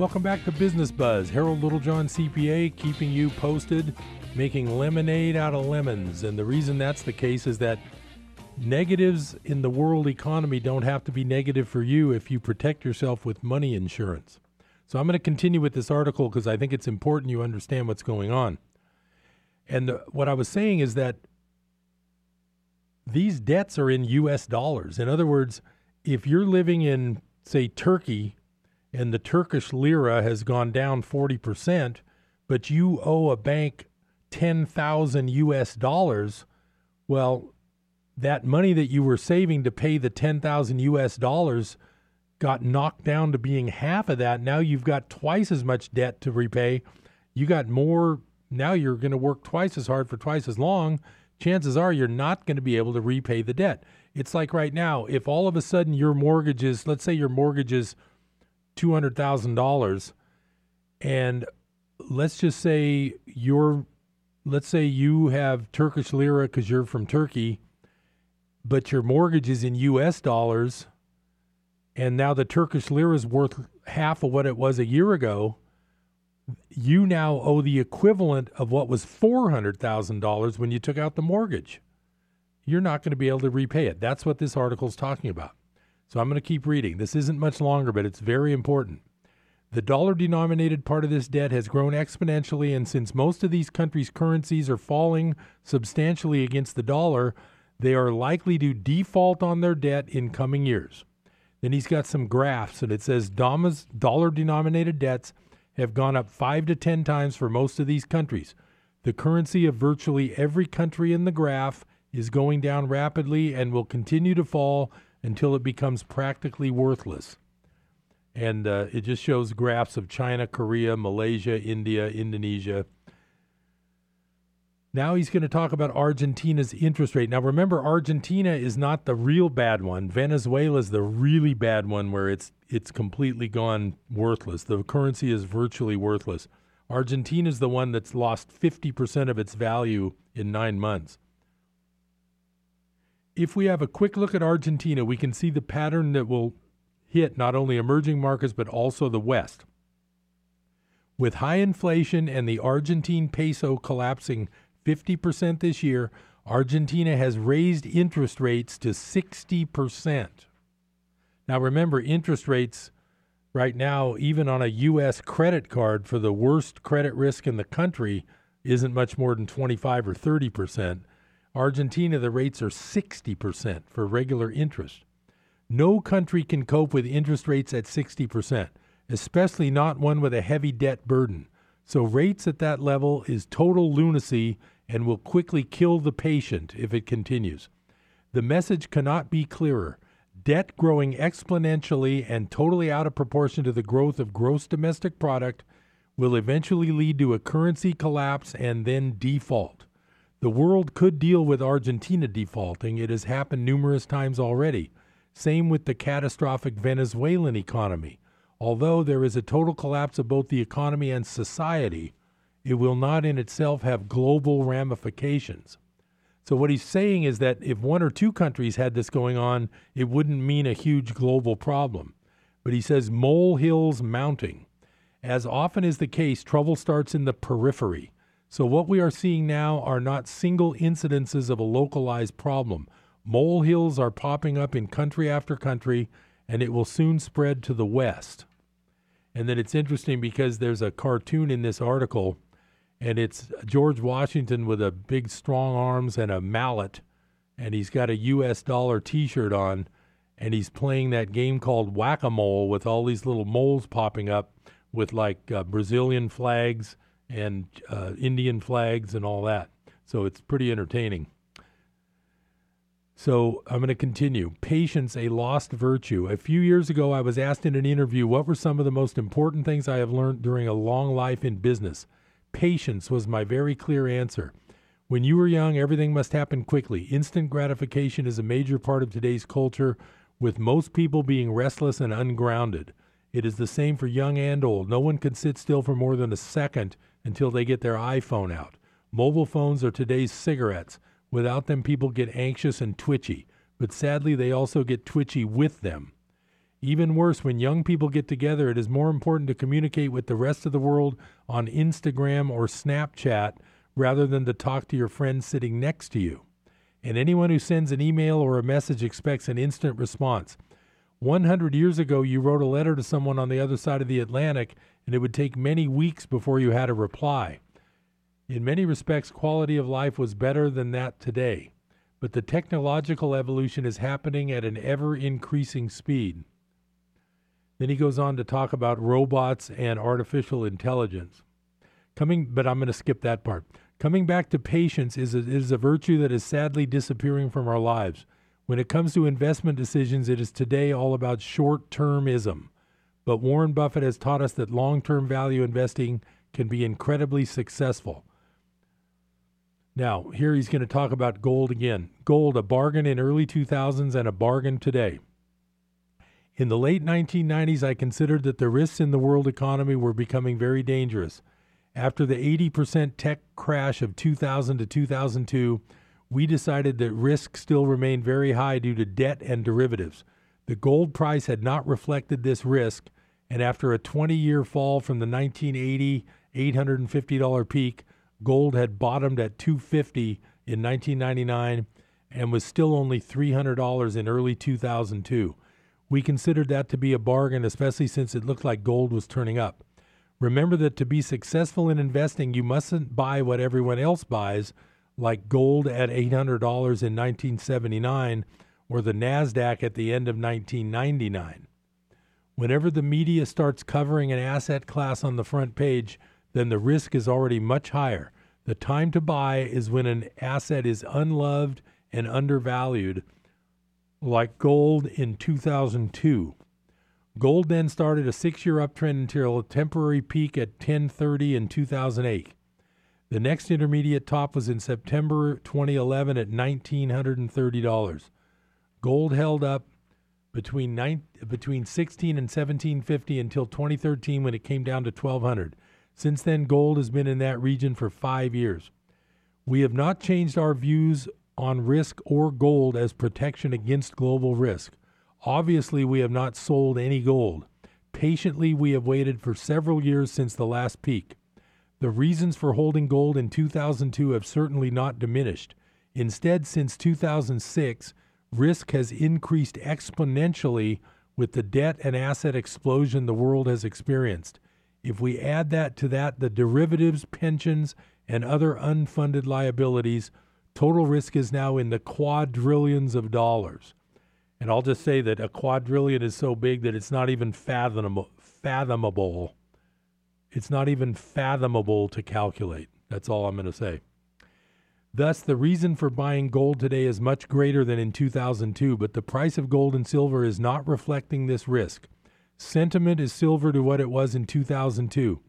Welcome back to Business Buzz. Harold Littlejohn, CPA, keeping you posted, making lemonade out of lemons. And the reason that's the case is that negatives in the world economy don't have to be negative for you if you protect yourself with money insurance. So I'm going to continue with this article because I think it's important you understand what's going on. And the, what I was saying is that these debts are in US dollars. In other words, if you're living in, say, Turkey and the Turkish lira has gone down 40%, but you owe a bank 10,000 US dollars, well, that money that you were saving to pay the 10,000 US dollars got knocked down to being half of that. Now you've got twice as much debt to repay. You got more. Now you're going to work twice as hard for twice as long. Chances are you're not going to be able to repay the debt. It's like right now, if all of a sudden your mortgage is, let's say your mortgage is $200,000, and let's just say you're, let's say you have Turkish lira because you're from Turkey but your mortgage is in US dollars and now the Turkish lira is worth half of what it was a year ago, you now owe the equivalent of what was $400,000 when you took out the mortgage. You're not going to be able to repay it. That's what this article is talking about. So I'm going to keep reading. This isn't much longer, but it's very important. The dollar denominated part of this debt has grown exponentially, and since most of these countries' currencies are falling substantially against the dollar, they are likely to default on their debt in coming years. Then he's got some graphs, and it says dollar denominated debts have gone up five to 10 times for most of these countries. The currency of virtually every country in the graph is going down rapidly and will continue to fall until it becomes practically worthless. And uh, it just shows graphs of China, Korea, Malaysia, India, Indonesia, now he's going to talk about Argentina's interest rate. Now remember, Argentina is not the real bad one. Venezuela is the really bad one, where it's it's completely gone worthless. The currency is virtually worthless. Argentina is the one that's lost 50% of its value in nine months. If we have a quick look at Argentina, we can see the pattern that will hit not only emerging markets but also the West. With high inflation and the Argentine peso collapsing 50% this year. Argentina has raised interest rates to 60%. Now, remember, interest rates right now, even on a U.S. credit card for the worst credit risk in the country, isn't much more than 25 or 30%. Argentina, the rates are 60% for regular interest. No country can cope with interest rates at 60%, especially not one with a heavy debt burden. So rates at that level is total lunacy and will quickly kill the patient if it continues. The message cannot be clearer. Debt growing exponentially and totally out of proportion to the growth of gross domestic product will eventually lead to a currency collapse and then default. The world could deal with Argentina defaulting. It has happened numerous times already. Same with the catastrophic Venezuelan economy. Although there is a total collapse of both the economy and society, it will not in itself have global ramifications. So, what he's saying is that if one or two countries had this going on, it wouldn't mean a huge global problem. But he says molehills mounting. As often is the case, trouble starts in the periphery. So, what we are seeing now are not single incidences of a localized problem. Molehills are popping up in country after country, and it will soon spread to the West. And then it's interesting because there's a cartoon in this article, and it's George Washington with a big strong arms and a mallet, and he's got a U.S. dollar T-shirt on, and he's playing that game called Whack a Mole with all these little moles popping up with like uh, Brazilian flags and uh, Indian flags and all that. So it's pretty entertaining. So I'm going to continue. Patience, a lost virtue. A few years ago, I was asked in an interview what were some of the most important things I have learned during a long life in business. Patience was my very clear answer. When you were young, everything must happen quickly. Instant gratification is a major part of today's culture, with most people being restless and ungrounded. It is the same for young and old. No one can sit still for more than a second until they get their iPhone out. Mobile phones are today's cigarettes. Without them, people get anxious and twitchy, but sadly, they also get twitchy with them. Even worse, when young people get together, it is more important to communicate with the rest of the world on Instagram or Snapchat rather than to talk to your friend sitting next to you. and anyone who sends an email or a message expects an instant response. 100 years ago, you wrote a letter to someone on the other side of the Atlantic, and it would take many weeks before you had a reply. In many respects, quality of life was better than that today, but the technological evolution is happening at an ever increasing speed. Then he goes on to talk about robots and artificial intelligence. Coming, but I'm going to skip that part. Coming back to patience is a, is a virtue that is sadly disappearing from our lives. When it comes to investment decisions, it is today all about short termism. But Warren Buffett has taught us that long term value investing can be incredibly successful. Now, here he's going to talk about gold again. Gold, a bargain in early 2000s and a bargain today. In the late 1990s, I considered that the risks in the world economy were becoming very dangerous. After the 80% tech crash of 2000 to 2002, we decided that risk still remained very high due to debt and derivatives. The gold price had not reflected this risk, and after a 20 year fall from the 1980 $850 peak, gold had bottomed at 250 in 1999 and was still only $300 in early 2002. We considered that to be a bargain, especially since it looked like gold was turning up. Remember that to be successful in investing, you mustn't buy what everyone else buys, like gold at $800 in 1979 or the NASDAQ at the end of 1999. Whenever the media starts covering an asset class on the front page, then the risk is already much higher. The time to buy is when an asset is unloved and undervalued, like gold in 2002. Gold then started a six year uptrend until a temporary peak at 1030 in 2008. The next intermediate top was in September 2011 at $1,930. Gold held up between nine, between 16 and 1750 until 2013 when it came down to 1200. Since then, gold has been in that region for five years. We have not changed our views on risk or gold as protection against global risk. Obviously, we have not sold any gold. Patiently, we have waited for several years since the last peak. The reasons for holding gold in 2002 have certainly not diminished. Instead, since 2006, risk has increased exponentially with the debt and asset explosion the world has experienced. If we add that to that, the derivatives, pensions, and other unfunded liabilities, total risk is now in the quadrillions of dollars. And I'll just say that a quadrillion is so big that it's not even fathomable. fathomable. It's not even fathomable to calculate. That's all I'm going to say. Thus, the reason for buying gold today is much greater than in 2002, but the price of gold and silver is not reflecting this risk. Sentiment is silver to what it was in 2002.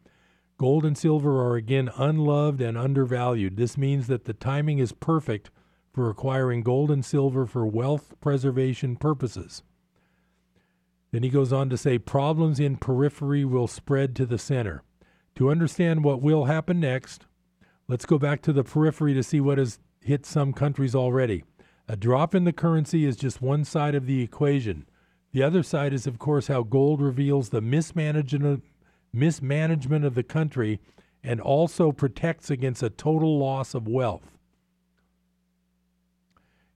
Gold and silver are again unloved and undervalued. This means that the timing is perfect for acquiring gold and silver for wealth preservation purposes. Then he goes on to say problems in periphery will spread to the center. To understand what will happen next, let's go back to the periphery to see what has hit some countries already. A drop in the currency is just one side of the equation. The other side is, of course, how gold reveals the mismanagement of, the country and also protects against a total loss of wealth.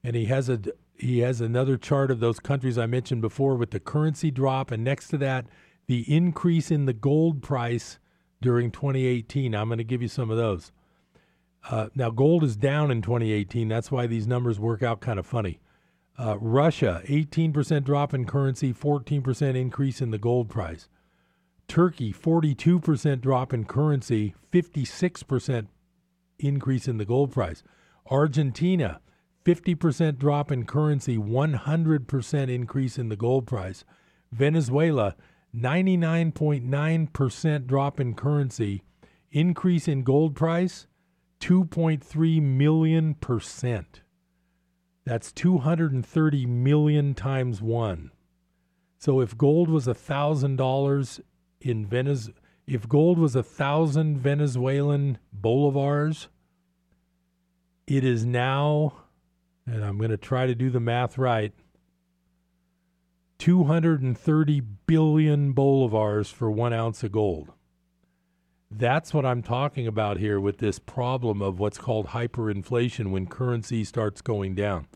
And he has a he has another chart of those countries I mentioned before with the currency drop, and next to that, the increase in the gold price during 2018. I'm going to give you some of those. Uh, now, gold is down in 2018. That's why these numbers work out kind of funny. Uh, Russia, 18% drop in currency, 14% increase in the gold price. Turkey, 42% drop in currency, 56% increase in the gold price. Argentina, 50% drop in currency, 100% increase in the gold price. Venezuela, 99.9% drop in currency, increase in gold price, 2.3 million percent. That's 230 million times one. So if gold was a thousand dollars in Venez, if gold was a thousand Venezuelan bolivars, it is now and I'm going to try to do the math right 230 billion bolivars for one ounce of gold. That's what I'm talking about here with this problem of what's called hyperinflation when currency starts going down.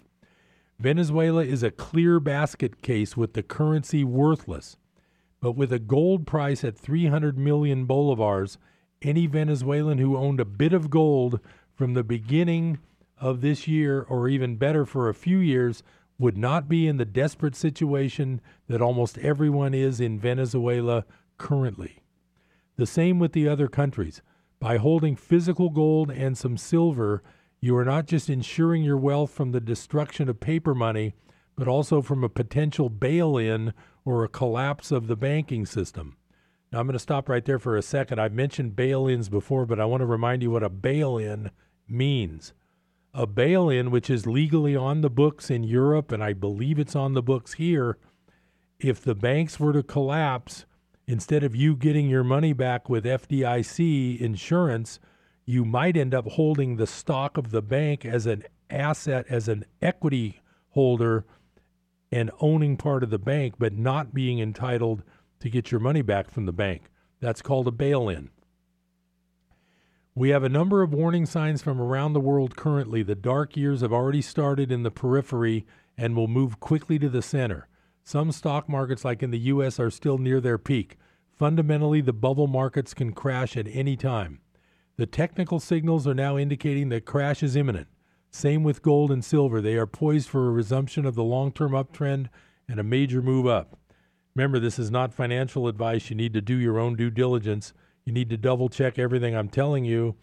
Venezuela is a clear basket case with the currency worthless. But with a gold price at 300 million bolivars, any Venezuelan who owned a bit of gold from the beginning of this year, or even better for a few years, would not be in the desperate situation that almost everyone is in Venezuela currently. The same with the other countries. By holding physical gold and some silver, you are not just ensuring your wealth from the destruction of paper money, but also from a potential bail in or a collapse of the banking system. Now, I'm going to stop right there for a second. I've mentioned bail ins before, but I want to remind you what a bail in means. A bail in, which is legally on the books in Europe, and I believe it's on the books here, if the banks were to collapse, instead of you getting your money back with FDIC insurance, you might end up holding the stock of the bank as an asset, as an equity holder, and owning part of the bank, but not being entitled to get your money back from the bank. That's called a bail in. We have a number of warning signs from around the world currently. The dark years have already started in the periphery and will move quickly to the center. Some stock markets, like in the U.S., are still near their peak. Fundamentally, the bubble markets can crash at any time. The technical signals are now indicating that crash is imminent. Same with gold and silver. They are poised for a resumption of the long term uptrend and a major move up. Remember, this is not financial advice. You need to do your own due diligence. You need to double check everything I'm telling you.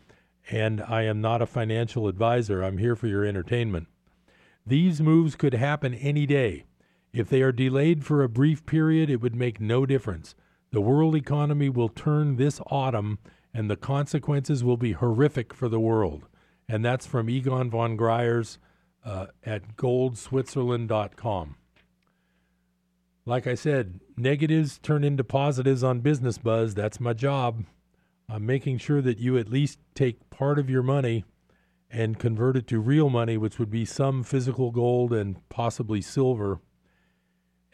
And I am not a financial advisor. I'm here for your entertainment. These moves could happen any day. If they are delayed for a brief period, it would make no difference. The world economy will turn this autumn, and the consequences will be horrific for the world and that's from Egon von Greyerz uh, at goldswitzerland.com. Like I said, negatives turn into positives on Business Buzz. That's my job. I'm making sure that you at least take part of your money and convert it to real money, which would be some physical gold and possibly silver.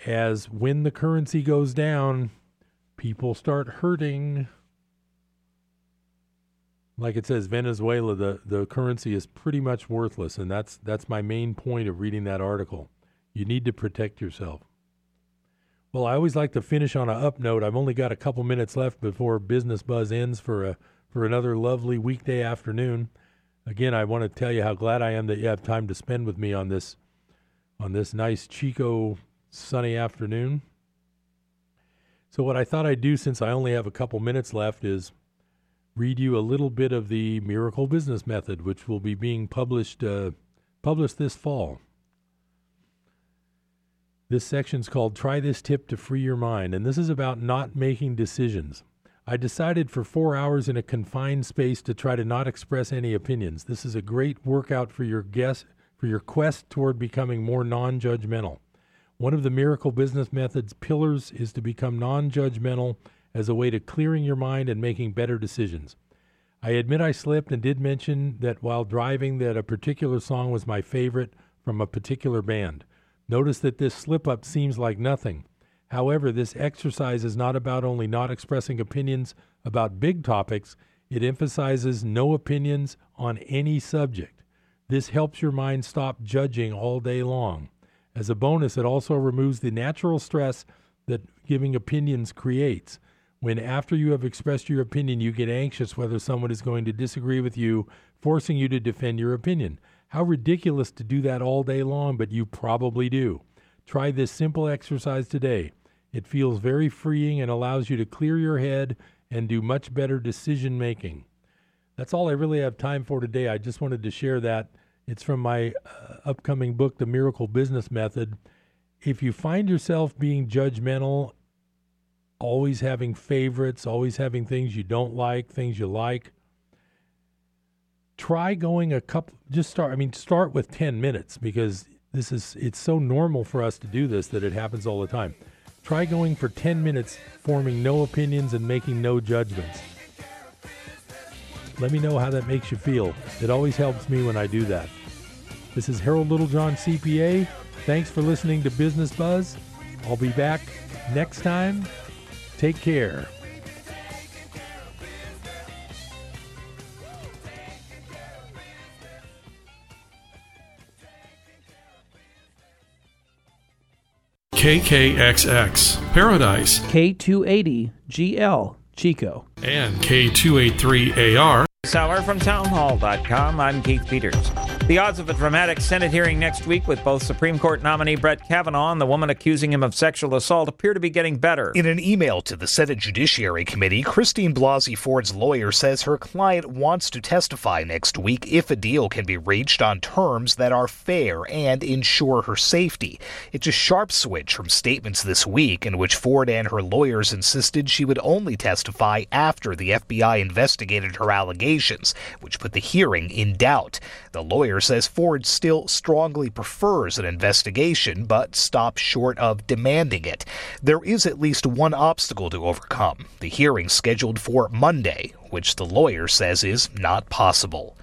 As when the currency goes down, people start hurting like it says, Venezuela, the, the currency is pretty much worthless, and that's that's my main point of reading that article. You need to protect yourself. Well, I always like to finish on a up note. I've only got a couple minutes left before Business Buzz ends for a for another lovely weekday afternoon. Again, I want to tell you how glad I am that you have time to spend with me on this on this nice Chico sunny afternoon. So what I thought I'd do since I only have a couple minutes left is read you a little bit of the Miracle Business Method, which will be being published uh, published this fall. This section is called Try This Tip to Free Your Mind, and this is about not making decisions. I decided for four hours in a confined space to try to not express any opinions. This is a great workout for your guess for your quest toward becoming more non-judgmental. One of the Miracle Business Method's pillars is to become non-judgmental as a way to clearing your mind and making better decisions. I admit I slipped and did mention that while driving that a particular song was my favorite from a particular band. Notice that this slip up seems like nothing. However, this exercise is not about only not expressing opinions about big topics, it emphasizes no opinions on any subject. This helps your mind stop judging all day long. As a bonus, it also removes the natural stress that giving opinions creates when after you have expressed your opinion, you get anxious whether someone is going to disagree with you, forcing you to defend your opinion. How ridiculous to do that all day long, but you probably do. Try this simple exercise today. It feels very freeing and allows you to clear your head and do much better decision making. That's all I really have time for today. I just wanted to share that. It's from my uh, upcoming book, The Miracle Business Method. If you find yourself being judgmental always having favorites, always having things you don't like, things you like. Try going a couple just start I mean start with 10 minutes because this is it's so normal for us to do this that it happens all the time. Try going for 10 minutes forming no opinions and making no judgments. Let me know how that makes you feel. It always helps me when I do that. This is Harold Littlejohn, CPA. Thanks for listening to Business Buzz. I'll be back next time. Take care. KKXX Paradise, K280 GL Chico, and K283AR Seller from townhall.com. I'm Keith Peters. The odds of a dramatic Senate hearing next week with both Supreme Court nominee Brett Kavanaugh and the woman accusing him of sexual assault appear to be getting better. In an email to the Senate Judiciary Committee, Christine Blasey Ford's lawyer says her client wants to testify next week if a deal can be reached on terms that are fair and ensure her safety. It's a sharp switch from statements this week in which Ford and her lawyers insisted she would only testify after the FBI investigated her allegations, which put the hearing in doubt. The lawyer says Ford still strongly prefers an investigation, but stops short of demanding it. There is at least one obstacle to overcome the hearing scheduled for Monday, which the lawyer says is not possible.